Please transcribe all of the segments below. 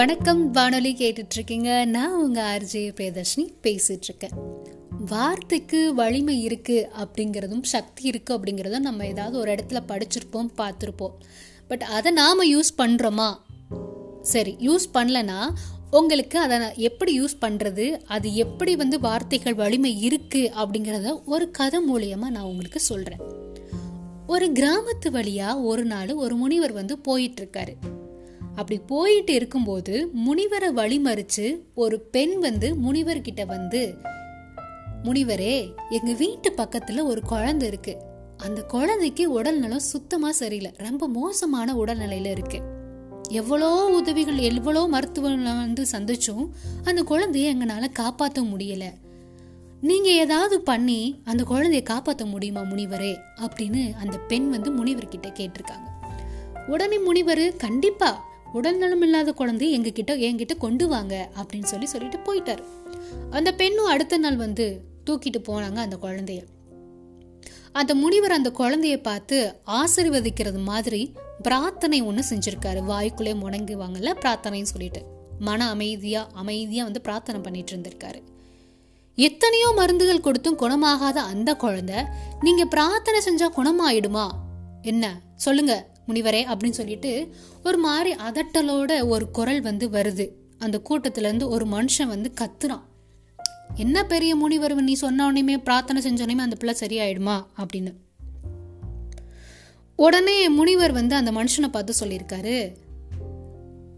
வணக்கம் வானொலி கேட்டுட்ருக்கீங்க. நான் உங்கள் ஆர்ஜே பிரியதர்ஷினி பேசிகிட்ருக்கேன் வார்த்தைக்கு வலிமை இருக்குது அப்படிங்கிறதும் சக்தி இருக்குது அப்படிங்கிறதும் நம்ம ஏதாவது ஒரு இடத்துல படிச்சிருப்போம் பார்த்துருப்போம். பட் அதை நாம் யூஸ் பண்ணுறோமா சரி யூஸ் பண்ணலனா உங்களுக்கு அதை நான் எப்படி யூஸ் பண்ணுறது அது எப்படி வந்து வார்த்தைகள் வலிமை இருக்குது அப்படிங்கிறத ஒரு கதை மூலியமாக நான் உங்களுக்கு சொல்கிறேன் ஒரு கிராமத்து வழியாக ஒரு நாள் ஒரு முனிவர் வந்து போயிட்டுருக்காரு இருக்காரு அப்படி போயிட்டு இருக்கும்போது முனிவரை வழிமறிச்சு ஒரு பெண் வந்து முனிவர்கிட்ட வந்து முனிவரே எங்க வீட்டு பக்கத்துல ஒரு குழந்தை இருக்கு. அந்த குழந்தைக்கு உடல் நலம் சுத்தமா சரியில்லை. ரொம்ப மோசமான உடல்நிலையில இருக்கு. எவ்வளோ உதவிகள் எவ்வளோ மருத்துவங்களை வந்து சந்திச்சும் அந்த குழந்தைய எங்களால் காப்பாற்ற முடியல. நீங்கள் ஏதாவது பண்ணி அந்த குழந்தைய காப்பாற்ற முடியுமா முனிவரே? அப்படின்னு அந்த பெண் வந்து முனிவர்கிட்ட கேட்டிருக்காங்க. உடனே முனிவர் கண்டிப்பாக உடல் நலம் இல்லாத குழந்தை எங்ககிட்ட என்கிட்ட கொண்டு வாங்க அப்படின்னு சொல்லி சொல்லிட்டு போயிட்டாரு. அந்த பெண்ணும் அடுத்த நாள் வந்து தூக்கிட்டு போனாங்க அந்த குழந்தைய. அந்த முனிவர் அந்த குழந்தைய பார்த்து ஆசிர்வதிக்கிறது மாதிரி பிரார்த்தனை ஒன்று செஞ்சிருக்காரு. வாய்க்குள்ளே முடங்குவாங்கல்ல பிரார்த்தனைன்னு சொல்லிட்டு. மன அமைதியா அமைதியா வந்து பிரார்த்தனை பண்ணிட்டு இருந்திருக்காரு. எத்தனையோ மருந்துகள் கொடுத்தும் குணமாகாத அந்த குழந்தை நீங்க பிரார்த்தனை செஞ்சா குணமாயிடுமா? என்ன? சொல்லுங்க. முனிவரே அப்படின்னு சொல்லிட்டு ஒரு மாதிரி அதட்டலோட ஒரு குரல் வந்து வருது. அந்த கூட்டத்திலேருந்து ஒரு மனுஷன் வந்து கத்துறான். என்ன பெரிய முனிவர் நீ சொன்ன பிரார்த்தனை செஞ்ச உடனே அந்த பிள்ளை சரியாயிடுமா அப்படின்னு. உடனே முனிவர் வந்து அந்த மனுஷனை பார்த்து சொல்லியிருக்காரு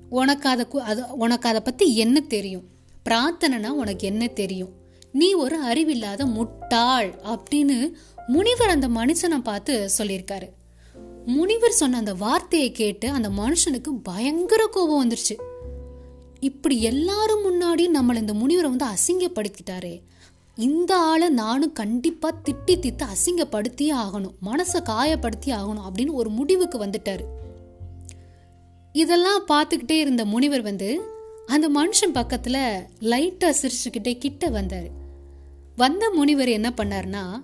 உனக்கு அதை அது உனக்கு அதை பற்றி என்ன தெரியும்? பிரார்த்தனைனா உனக்கு என்ன தெரியும்? நீ ஒரு அறிவில்லாத முட்டாள் அப்படின்னு முனிவர் அந்த மனுஷனை பார்த்து சொல்லியிருக்காரு. முனிவர் சொன்ன அந்த வார்த்தையை கேட்டு அந்த மனுஷனுக்கு பயங்கர கோபம் வந்துருச்சு. இப்படி எல்லாரும் முன்னாடி நம்மளை இந்த முனிவரை வந்து அசிங்கப்படுத்திட்டாரே. இந்த ஆளை நானும் கண்டிப்பாக திட்டி திட்டு அசிங்கப்படுத்தியே ஆகணும் மனசை காயப்படுத்தி ஆகணும் அப்படின்னு ஒரு முடிவுக்கு வந்துட்டாரு. இதெல்லாம் பார்த்துக்கிட்டே இருந்த முனிவர் வந்து அந்த மனுஷன் பக்கத்தில் லைட்டாக சிரிச்சுக்கிட்டே கிட்ட வந்தார். வந்த முனிவர் என்ன பண்ணாருன்னா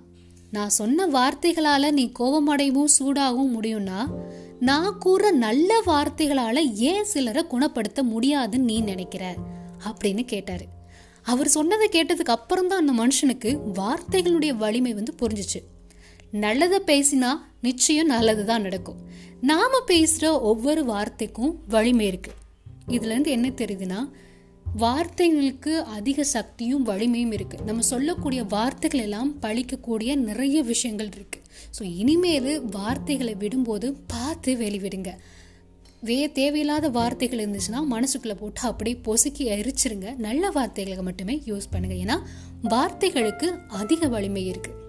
நான் சொன்ன வார்த்தைகளால நீ கோபமடையவும் சூடாகவும் முடியும்னா நான் கூற நல்ல வார்த்தைகளால ஏன் சிலரை குணப்படுத்த முடியாதுன்னு நீ நினைக்கிற? அப்படின்னு கேட்டாரு. அவர் சொன்னதை கேட்டதுக்கு அப்புறம் தான் அந்த மனுஷனுக்கு வார்த்தைகளுடைய வலிமை வந்து புரிஞ்சுச்சு. நல்லதை பேசினா நிச்சயம் நல்லது தான் நடக்கும். நாம பேசுற ஒவ்வொரு வார்த்தைக்கும் வலிமை இருக்கு. இதுல இருந்து என்ன தெரியுதுன்னா வார்த்தைகளுக்கு அதிக சக்தியும் வலிமையும் இருக்கு. நம்ம சொல்லக்கூடிய வார்த்தைகள் எல்லாம் பழிக்கக்கூடிய நிறைய விஷயங்கள் இருக்கு. ஸோ இனிமேல் வார்த்தைகளை விடும்போது பார்த்து வெளிவிடுங்க. வே தேவையில்லாத வார்த்தைகள் இருந்துச்சுன்னா மனசுக்குள்ளே போட்டு அப்படியே பொசுக்கி எரிச்சிருங்க. நல்ல வார்த்தைகளை மட்டுமே யூஸ் பண்ணுங்க. ஏன்னா வார்த்தைகளுக்கு அதிக வலிமை இருக்குது